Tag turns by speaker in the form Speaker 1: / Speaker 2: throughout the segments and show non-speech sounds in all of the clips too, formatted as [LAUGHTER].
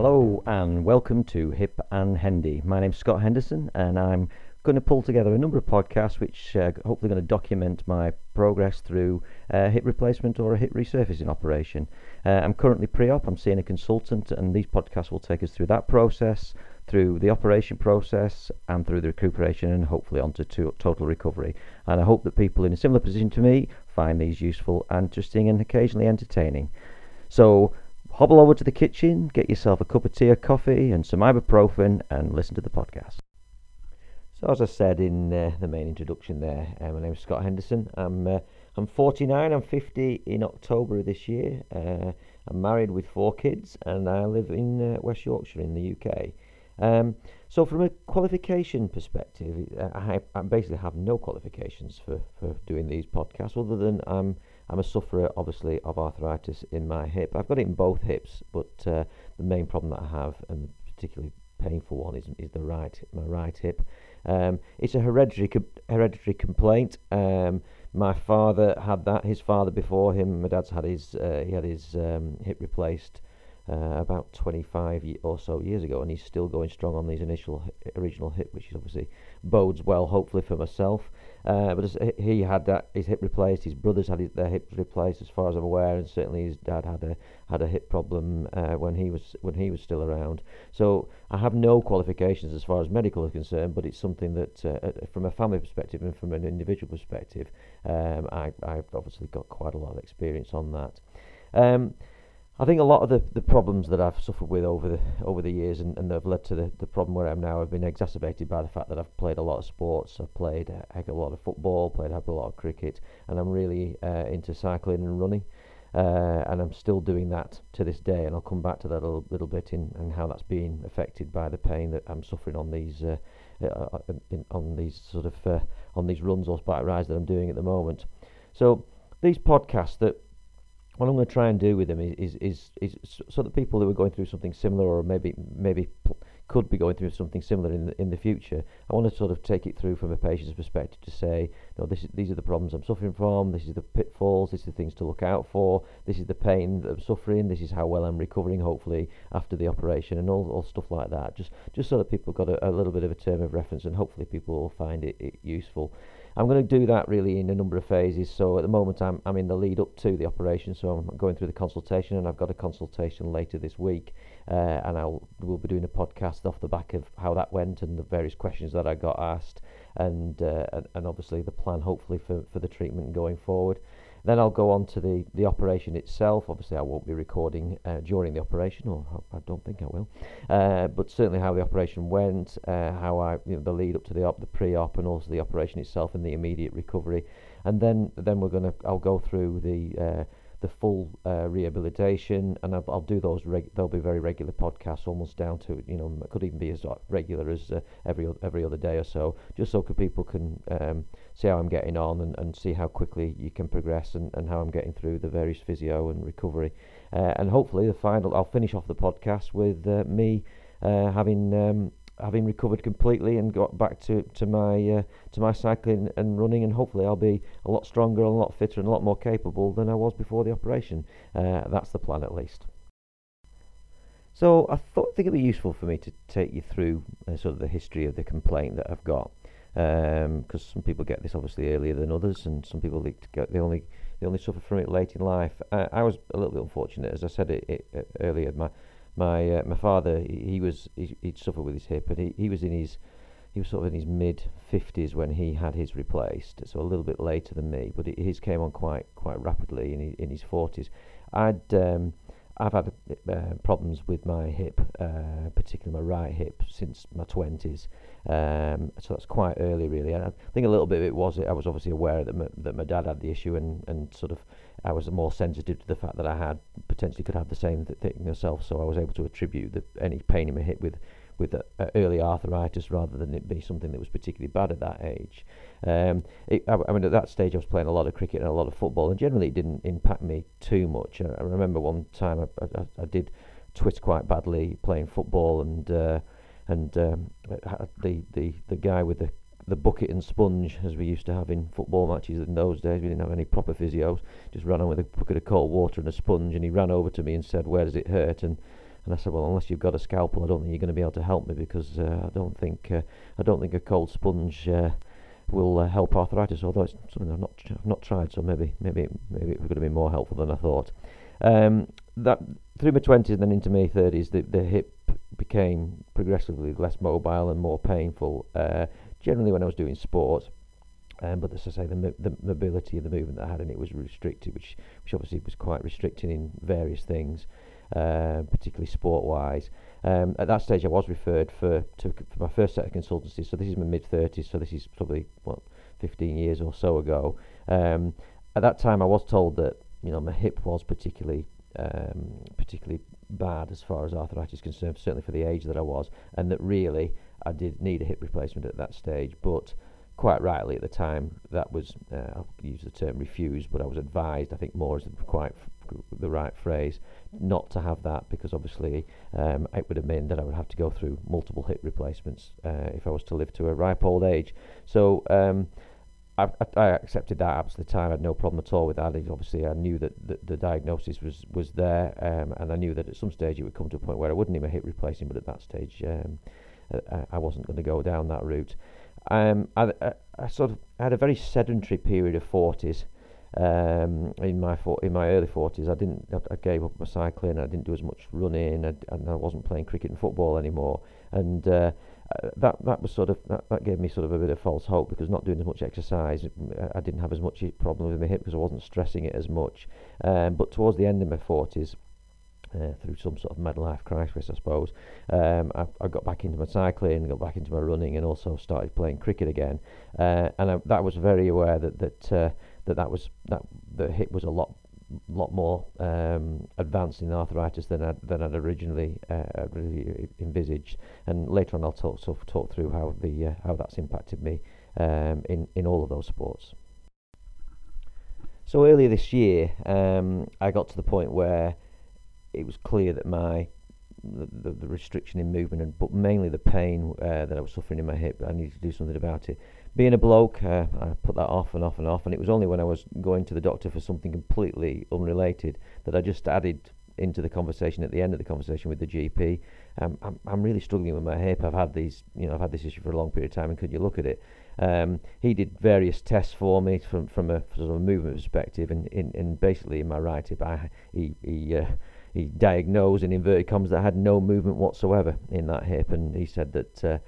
Speaker 1: Hello and welcome to Hip and Hendy. My name's Scott Henderson and I'm going to pull together a number of podcasts which uh, hopefully going to document my progress through a hip replacement or a hip resurfacing operation. Uh, I'm currently pre-op, I'm seeing a consultant and these podcasts will take us through that process, through the operation process and through the recuperation and hopefully onto to total recovery. And I hope that people in a similar position to me find these useful, interesting and occasionally entertaining. So hobble over to the kitchen, get yourself a cup of tea or coffee and some ibuprofen, and listen to the podcast. So, as I said in uh, the main introduction there, uh, my name is Scott Henderson. I'm uh, I'm 49. I'm 50 in October of this year. Uh, I'm married with four kids, and I live in uh, West Yorkshire in the UK. Um, so, from a qualification perspective, uh, I, I, basically have no qualifications for, for doing these podcasts, other than I'm I'm a sufferer, obviously, of arthritis in my hip. I've got it in both hips, but uh, the main problem that I have, and particularly painful one, is, is the right, my right hip. Um, it's a hereditary hereditary complaint. Um, my father had that. His father before him. My dad's had his. Uh, he had his um, hip replaced uh, about 25 or so years ago, and he's still going strong on his initial original hip, which is obviously bodes well, hopefully for myself. Uh, but he had that, his hip replaced. His brothers had his, their hips replaced, as far as I'm aware, and certainly his dad had a had a hip problem uh, when he was when he was still around. So I have no qualifications as far as medical is concerned, but it's something that, uh, uh from a family perspective and from an individual perspective, um, I, I've obviously got quite a lot of experience on that. Um, I think a lot of the, the problems that I've suffered with over the over the years and, and that have led to the, the problem where I am now have been exacerbated by the fact that I've played a lot of sports. I've played a heck of a lot of football, played a of a lot of cricket, and I'm really uh, into cycling and running. Uh, and I'm still doing that to this day, and I'll come back to that a little, little bit in, and how that's been affected by the pain that I'm suffering on these uh, uh, uh in, on these sort of uh, on these runs or bike rides that I'm doing at the moment. So these podcasts that what I'm going to try and do with them is, is, is, is so that people who are going through something similar or maybe maybe could be going through something similar in the, in the future, I want to sort of take it through from a patient's perspective to say, no, this is, these are the problems I'm suffering from, this is the pitfalls, this is the things to look out for, this is the pain that I'm suffering, this is how well I'm recovering, hopefully, after the operation, and all, all stuff like that. Just just so that people got a, a little bit of a term of reference, and hopefully people will find it, it useful. I'm going to do that really in a number of phases. So at the moment, I'm, I'm in the lead up to the operation. So I'm going through the consultation, and I've got a consultation later this week. Uh, and I'll we'll be doing a podcast off the back of how that went and the various questions that I got asked, and uh, and, and obviously the plan hopefully for, for the treatment going forward. Then I'll go on to the, the operation itself. Obviously, I won't be recording uh, during the operation, or I don't think I will. Uh, but certainly how the operation went, uh, how I you know, the lead up to the op, the pre-op, and also the operation itself and the immediate recovery. And then then we're gonna I'll go through the uh, the full uh, rehabilitation, and I'll, I'll do those. Reg- they'll be very regular podcasts, almost down to you know could even be as regular as uh, every every other day or so, just so people can um, see how I'm getting on and, and see how quickly you can progress and, and how I'm getting through the various physio and recovery, uh, and hopefully the final. I'll finish off the podcast with uh, me uh, having um, having recovered completely and got back to to my uh, to my cycling and running, and hopefully I'll be a lot stronger, and a lot fitter, and a lot more capable than I was before the operation. Uh, that's the plan, at least. So I thought think it'd be useful for me to take you through uh, sort of the history of the complaint that I've got, because um, some people get this obviously earlier than others, and some people get, they only they only suffer from it late in life. I I was a little bit unfortunate, as I said it, it, earlier. My my uh, my father he, he was he, would suffered with his hip and he, he was in his he was sort of in his mid 50s when he had his replaced so a little bit later than me but it, his came on quite quite rapidly in his, in his 40s I'd um, I've had uh, problems with my hip, uh, particularly my right hip, since my twenties. Um, so that's quite early, really. I think a little bit of it was it. I was obviously aware that my, that my dad had the issue, and, and sort of I was more sensitive to the fact that I had potentially could have the same thing myself. So I was able to attribute the, any pain in my hip with with uh, early arthritis rather than it be something that was particularly bad at that age. Um, it, I, I, mean, at that stage, I was playing a lot of cricket and a lot of football, and generally it didn't impact me too much. I, I remember one time I, I, did twist quite badly playing football, and uh, and um, the, the the guy with the the bucket and sponge as we used to have in football matches in those days. We didn't have any proper physios. Just ran on with a bucket of cold water and a sponge, and he ran over to me and said, "Where does it hurt?" and And I said, well, unless you've got a scalpel, I don't think you're going to be able to help me because uh, I don't think uh, I don't think a cold sponge uh, will uh, help arthritis. Although it's something I've not I've not tried, so maybe maybe maybe it's going to be more helpful than I thought. Um, that through my twenties and then into my thirties, the the hip became progressively less mobile and more painful. Uh, generally, when I was doing sport. Um, but as I say, the, the mobility of the movement that I had in it was restricted, which which obviously was quite restricting in various things, uh, particularly sport-wise. Um, at that stage, I was referred for to for my first set of consultancies. So this is my mid thirties. So this is probably what 15 years or so ago. Um, at that time, I was told that you know my hip was particularly um, particularly bad as far as arthritis is concerned, certainly for the age that I was, and that really I did need a hip replacement at that stage. But quite rightly at the time, that was uh, I'll use the term refused, but I was advised. I think more is quite the right phrase, not to have that because obviously um, it would have meant that I would have to go through multiple hip replacements uh, if I was to live to a ripe old age. So um, I, I, accepted that at the time. I had no problem at all with that. Obviously, I knew that the, the diagnosis was was there, um, and I knew that at some stage it would come to a point where I wouldn't need a hip replacement. But at that stage, um, I, I, wasn't going to go down that route. Um, I, I, I, sort of had a very sedentary period of forties. Um, in my for, in my early forties, I didn't. I, gave up my cycling. I didn't do as much running, and, and I wasn't playing cricket and football anymore. And uh, uh, that that was sort of that, that gave me sort of a bit of false hope because not doing as much exercise, uh, I didn't have as much problem with my hip because I wasn't stressing it as much. Um, but towards the end of my forties, uh, through some sort of midlife crisis, I suppose. Um, I, I, got back into my cycling, got back into my running, and also started playing cricket again. Uh, and I, that was very aware that that uh, that that was that the hip was a lot lot more um, advanced in arthritis than I'd, than I'd originally uh, really envisaged. And later on, I'll talk sort of talk through how the uh, how that's impacted me um, in in all of those sports. So earlier this year, um, I got to the point where it was clear that my the, the, restriction in movement and but mainly the pain uh, that I was suffering in my hip. I needed to do something about it being a bloke, uh, I put that off and off and off, and it was only when I was going to the doctor for something completely unrelated that I just added into the conversation at the end of the conversation with the GP. Um, I'm, I'm really struggling with my hip. I've had these, you know, I've had this issue for a long period of time, and could you look at it? Um, he did various tests for me from from a sort of a movement perspective, and in, in basically in my right hip, I, he he. Uh, he diagnosed in inverted commas that I had no movement whatsoever in that hip, and he said that uh,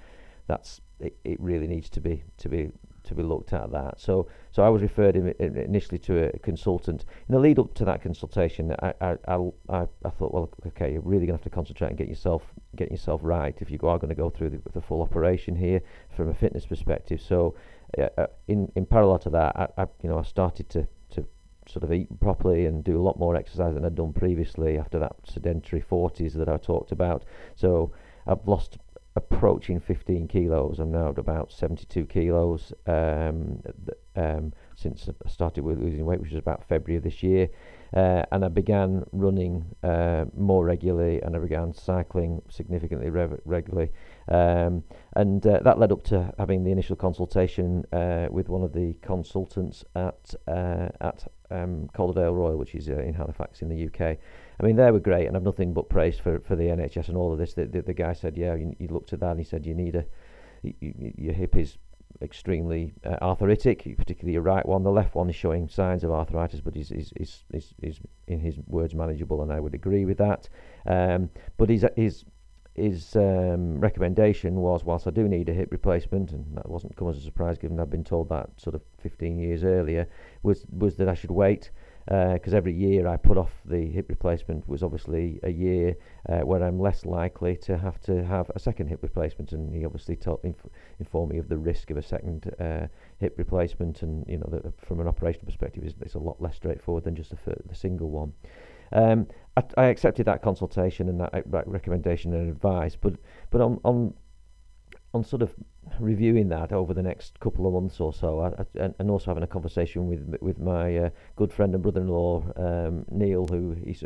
Speaker 1: that's it, it really needs to be to be to be looked at that. So so I was referred in, in initially to a consultant. In the lead up to that consultation, I I, I, I thought, well, okay, you're really going to have to concentrate and get yourself get yourself right if you are going to go through the, the, full operation here from a fitness perspective. So uh, in in parallel to that, I, I you know I started to to sort of eat properly and do a lot more exercise than I'd done previously after that sedentary 40s that I talked about. So I've lost approaching 15 kilos. I'm now at about 72 kilos um, um, since I started with losing weight, which was about February of this year. Uh, and I began running uh, more regularly, and I began cycling significantly re- regularly. Um, and uh, that led up to having the initial consultation uh, with one of the consultants at uh, at um, Calderdale Royal, which is uh, in Halifax in the UK. I mean, they were great, and I've nothing but praise for, for the NHS and all of this. The, the, the guy said, yeah, you, you, looked at that, and he said, you need a, you, you, your hip is extremely uh, arthritic, particularly your right one. The left one is showing signs of arthritis, but is is is is, in his words manageable, and I would agree with that. Um, but his his his um, recommendation was, whilst I do need a hip replacement, and that wasn't come as a surprise given I'd been told that sort of 15 years earlier, was was that I should wait because uh, every year I put off the hip replacement was obviously a year uh, where I'm less likely to have to have a second hip replacement. And he obviously told, inf- informed me of the risk of a second uh, hip replacement, and you know from an operational perspective, it's, it's, a lot less straightforward than just the, single one. Um, I, I, accepted that consultation and that, that recommendation and advice, but but on on on sort of reviewing that over the next couple of months or so, I, I, and also having a conversation with with my uh, good friend and brother-in-law um, Neil, who he,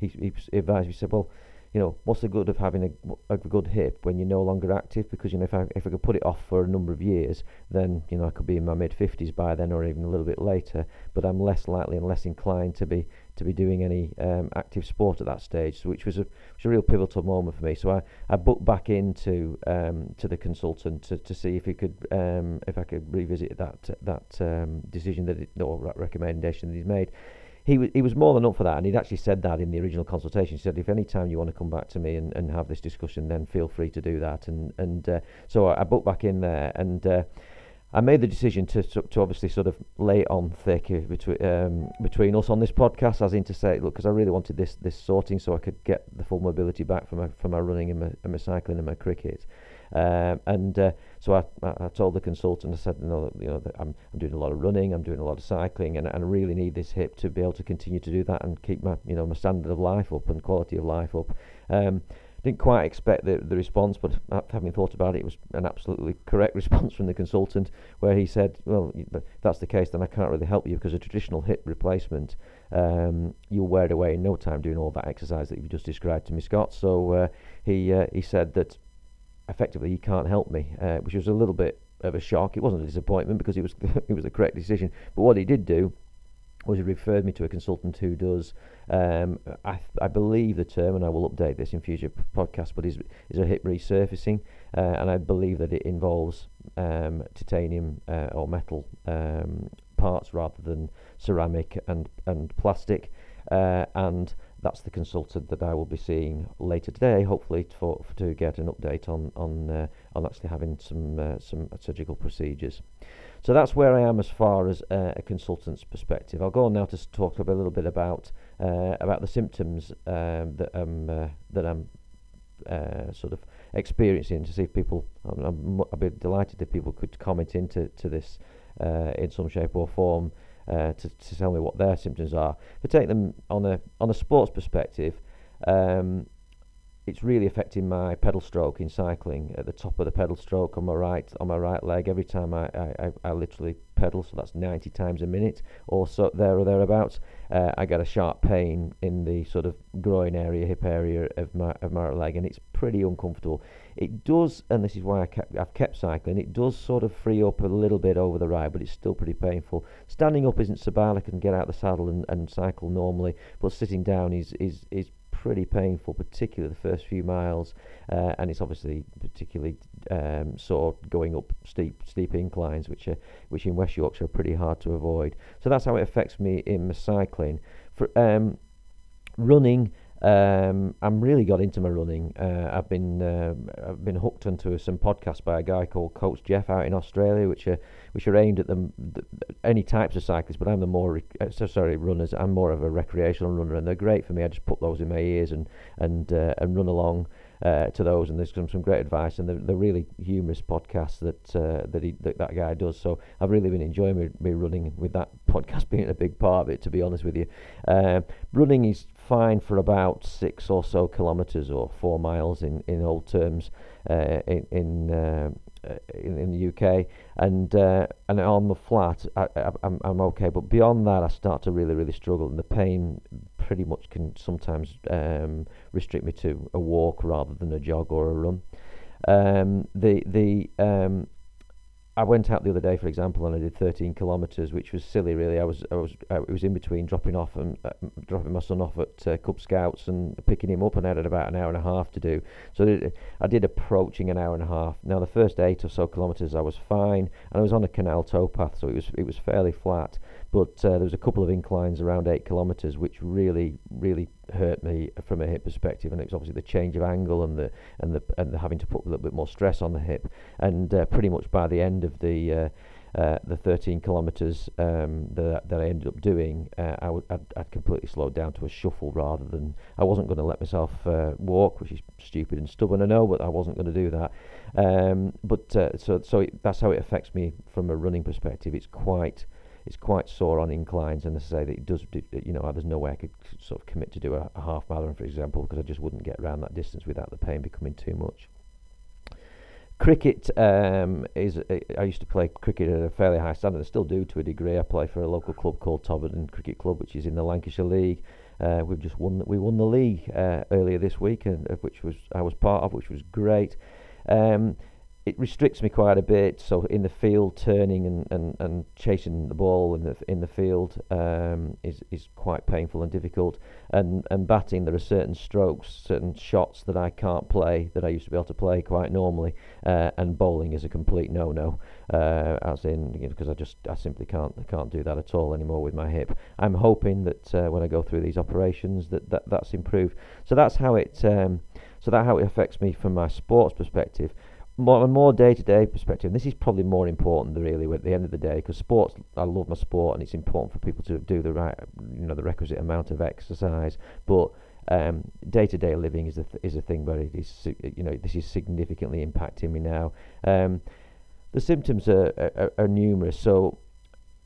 Speaker 1: he, he advised me. Said, "Well, you know, what's the good of having a, a good hip when you're no longer active? Because you know, if I if I could put it off for a number of years, then you know I could be in my mid 50s by then, or even a little bit later. But I'm less likely and less inclined to be to be doing any um, active sport at that stage, which was a was a real pivotal moment for me. So I, I booked back into um, to the consultant to, to see if he could um, if I could revisit that that um, decision that it, or that recommendation that he's made he was he was more than up for that, and he'd actually said that in the original consultation. He said, if any time you want to come back to me and, and have this discussion, then feel free to do that. And and uh, so I, I booked back in there, and uh, I made the decision to, to, to obviously sort of lay on thick uh, between um, between us on this podcast, as in to say, look, because I really wanted this this sorting so I could get the full mobility back from my from my running and my, and my cycling and my cricket. Um, and uh, so I, I told the consultant, I said, no, you know, I'm, I'm doing a lot of running, I'm doing a lot of cycling, and, and I really need this hip to be able to continue to do that and keep my, you know, my standard of life up and quality of life up. Um, didn't quite expect the, the response, but having thought about it, it was an absolutely correct [LAUGHS] response from the consultant, where he said, "Well, if that's the case, then I can't really help you because a traditional hip replacement, um, you'll wear it away in no time doing all that exercise that you've just described to me, Scott." So uh, he uh, he said that effectively he can't help me, uh, which was a little bit of a shock. It wasn't a disappointment because it was [LAUGHS] it was the correct decision. But what he did do was he referred me to a consultant who does, um, I, I believe the term, and I will update this in future podcasts, but is is a hip resurfacing, uh, and I believe that it involves um, titanium uh, or metal um, parts rather than ceramic and and plastic, uh, and that's the consultant that I will be seeing later today, hopefully for, for to get an update on on uh, on actually having some uh, some surgical procedures. So that's where I am as far as uh, a consultant's perspective. I'll go on now to talk a little bit about uh, about the symptoms um, that I'm uh, that I'm uh, sort of experiencing to see if people. I'm, I'm, I'd be delighted if people could comment into to this in some shape or form uh, to, to tell me what their symptoms are. But take them on a on a sports perspective, um, it's really affecting my pedal stroke in cycling. At the top of the pedal stroke on my right on my right leg, every time I, I, I literally pedal, so that's 90 times a minute or so there or thereabouts. Uh, I get a sharp pain in the sort of groin area, hip area of my of my leg, and it's pretty uncomfortable. It does, and this is why I kept, I've kept cycling. It does sort of free up a little bit over the ride, but it's still pretty painful. Standing up isn't so bad. I can get out the saddle and, and cycle normally, but sitting down is is is pretty painful, particularly the first few miles, uh, and it's obviously particularly um, sore going up steep steep inclines, which are which in West Yorkshire are pretty hard to avoid. So that's how it affects me in my cycling. For um, running, um, I'm really got into my running. Uh, I've been um, I've been hooked onto some podcasts by a guy called Coach Jeff out in Australia, which are which are aimed at the, the any types of cyclists. But I'm the more rec- uh, so sorry runners. I'm more of a recreational runner, and they're great for me. I just put those in my ears and and uh, and run along uh, to those, and there's some, some great advice, and they're, they're really humorous podcasts that uh, that, he, that that guy does. So I've really been enjoying me, me running with that [LAUGHS] podcast being a big part of it. To be honest with you, uh, running is fine for about six or so kilometres or four miles in in old terms uh, in in, uh, in, in the UK, and uh, and on the flat I, I, I'm I'm okay, but beyond that I start to really really struggle, and the pain pretty much can sometimes um, restrict me to a walk rather than a jog or a run. Um, the the um, I went out the other day, for example, and I did 13 kilometres, which was silly, really. I was, I was, I was in between dropping off and uh, dropping my son off at uh, Cub Scouts and picking him up, and I had about an hour and a half to do. So I did approaching an hour and a half. Now the first eight or so kilometres, I was fine, and I was on a canal towpath, so it was, it was fairly flat. But uh, there was a couple of inclines around eight kilometres, which really, really hurt me from a hip perspective. And it was obviously the change of angle and the and the and the having to put a little bit more stress on the hip. And uh, pretty much by the end of the uh, uh, the 13 kilometres um, that, that I ended up doing, uh, I would I'd, I'd, completely slowed down to a shuffle rather than I wasn't going to let myself uh, walk, which is stupid and stubborn, I know, but I wasn't going to do that. Um, but uh, so so it, that's how it affects me from a running perspective. It's quite it's quite sore on inclines, and to say that it does, you know, there's no way I could sort of commit to do a, a half marathon, for example, because I just wouldn't get around that distance without the pain becoming too much. Cricket um, is. I used to play cricket at a fairly high standard. I still do to a degree. I play for a local club called Todmorden Cricket Club, which is in the Lancashire League. Uh, we've just won we won the league uh, earlier this week, and which was I was part of, which was great. Um, it restricts me quite a bit. So in the field, turning and, and, and chasing the ball in the in the field um, is is quite painful and difficult. And and batting, there are certain strokes, certain shots that I can't play that I used to be able to play quite normally. Uh, and bowling is a complete no-no, uh, as in because you know, I just I simply can't can't do that at all anymore with my hip. I'm hoping that uh, when I go through these operations that, that that's improved. So that's how it um, so that how it affects me from my sports perspective more a more day to day perspective, this is probably more important really at the end of the day because sports I love my sport and it's important for people to do the right you know the requisite amount of exercise, but day to day living is a th- is a thing where it is you know this is significantly impacting me now. Um, the symptoms are, are, are numerous, so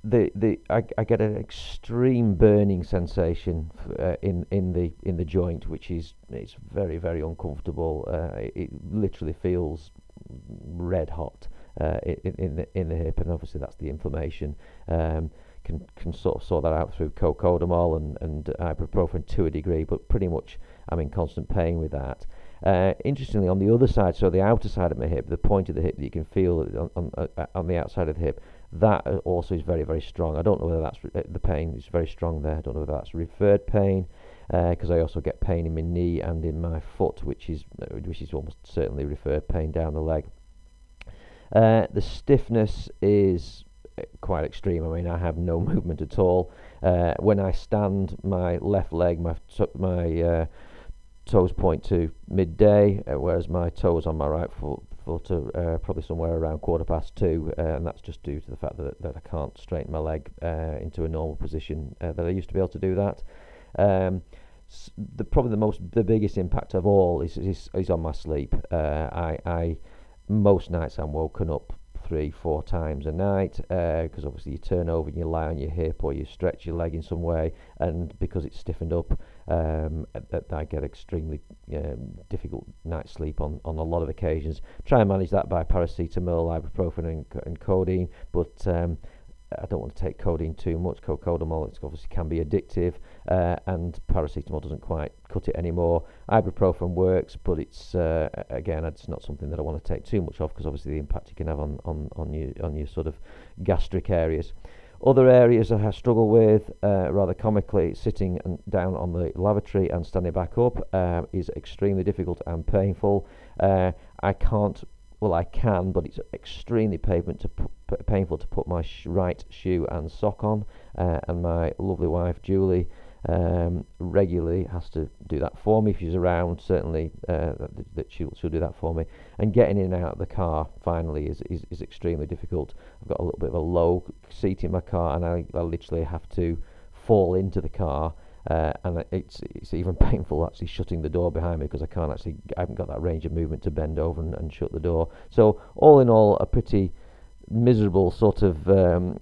Speaker 1: the the I, I get an extreme burning sensation uh, in in the in the joint, which is it's very very uncomfortable. Uh, it, it, literally feels red hot uh, in, in the in the hip, and obviously that's the inflammation. Um, can can sort of sort that out through cocodamol and and ibuprofen to a degree, but pretty much I'm in constant pain with that. Uh, interestingly, on the other side, so the outer side of my hip, the point of the hip that you can feel on on, uh, on the outside of the hip, that also is very very strong. I don't know whether that's uh, the pain is very strong there. I don't know whether that's referred pain because uh, I also get pain in my knee and in my foot, which is uh, which is almost certainly referred pain down the leg. Uh, the stiffness is uh, quite extreme. I mean, I have no [LAUGHS] movement at all. Uh, when I stand, my left leg, my my uh, toes point to midday, whereas my toes on my right foot, foot are probably somewhere around quarter past two, and that's just due to the fact that, that I can't straighten my leg into a normal position that I used to be able to do that. Um, the probably the most the biggest impact of all is is, is on my sleep. Uh, I I most nights I'm woken up three four times a night because uh, obviously you turn over and you lie on your hip or you stretch your leg in some way and because it's stiffened up um, I get extremely um, difficult night's sleep on, on a lot of occasions. Try and manage that by paracetamol, ibuprofen, and, and codeine, but um, I don't want to take codeine too much. Cocodamol it obviously can be addictive, uh, and paracetamol doesn't quite cut it anymore. Ibuprofen works, but it's uh, again it's not something that I want to take too much of because obviously the impact you can have on on on your on your sort of gastric areas. Other areas I struggle with, uh, rather comically, sitting down on the lavatory and standing back up uh, is extremely difficult and painful. Uh, I can't well, I can, but it's extremely painful to, put, painful to put my sh- right shoe and sock on. Uh, and my lovely wife, Julie, um, regularly has to do that for me if she's around. Certainly, uh, that, that, she'll, she'll do that for me. And getting in and out of the car finally is, is, is extremely difficult. I've got a little bit of a low seat in my car, and I, I literally have to fall into the car uh, and it's it's even [LAUGHS] painful actually shutting the door behind me because I can't actually I haven't got that range of movement to bend over and, and shut the door. So all in all, a pretty miserable sort of um,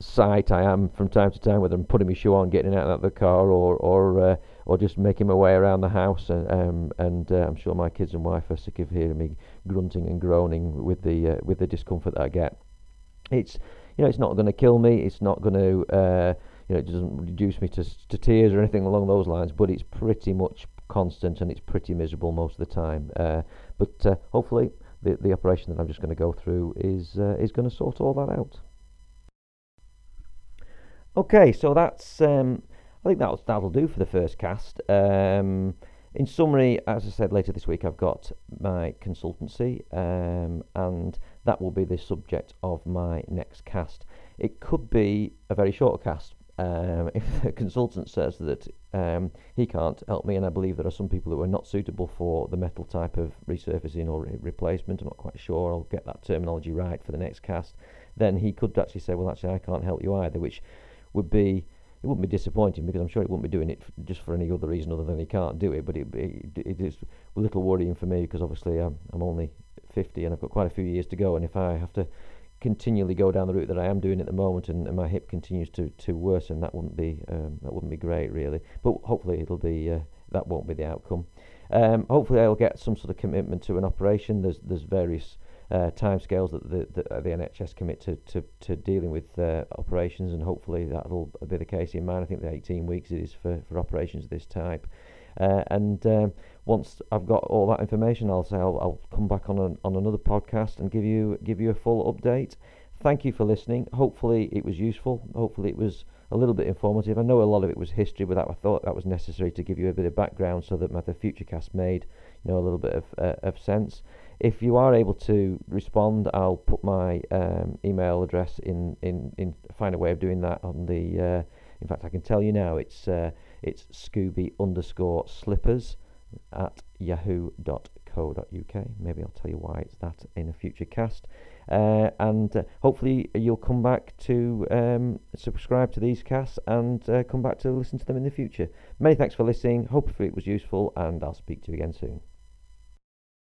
Speaker 1: sight I am from time to time, whether I'm putting my shoe on, getting out of the car, or or uh, or just making my way around the house. And um, and uh, I'm sure my kids and wife are sick of hearing me grunting and groaning with the uh, with the discomfort that I get. It's you know it's not going to kill me. It's not going to uh, you know, it doesn't reduce me to, to tears or anything along those lines, but it's pretty much constant and it's pretty miserable most of the time. Uh, but uh, hopefully, the, the operation that I'm just going to go through is uh, is going to sort all that out. Okay, so that's um, I think that'll that'll do for the first cast. Um, in summary, as I said later this week, I've got my consultancy, um, and that will be the subject of my next cast. It could be a very short cast um, [LAUGHS] if the consultant says that um, he can't help me, and I believe there are some people who are not suitable for the metal type of resurfacing or re- replacement, I'm not quite sure, I'll get that terminology right for the next cast, then he could actually say, well, actually, I can't help you either, which would be it wouldn't be disappointing because I'm sure he wouldn't be doing it just for any other reason other than he can't do it. But it, it, it is a little worrying for me because obviously I'm, I'm only 50 and I've got quite a few years to go. And if I have to continually go down the route that I am doing at the moment, and, and my hip continues to, to worsen, that wouldn't be um, that wouldn't be great really. But hopefully it'll be uh, that won't be the outcome. Um, hopefully I'll get some sort of commitment to an operation. There's there's various uh, timescales that the, the, the NHS commit to, to, to dealing with uh, operations, and hopefully that'll be the case in mine. I think the 18 weeks it is for, for operations of this type. Uh, and um, once I've got all that information, I'll say I'll, I'll come back on an, on another podcast and give you give you a full update. Thank you for listening. Hopefully it was useful. Hopefully it was a little bit informative. I know a lot of it was history, but that I thought that was necessary to give you a bit of background so that my the future cast made you know a little bit of uh, of sense. If you are able to respond, I'll put my um, email address in, in in find a way of doing that on the. Uh, in fact, I can tell you now. It's uh, it's Scooby underscore slippers at yahoo.co.uk. Maybe I'll tell you why it's that in a future cast. Uh, and uh, hopefully you'll come back to um, subscribe to these casts and uh, come back to listen to them in the future. Many thanks for listening. Hopefully it was useful, and I'll speak to you again soon.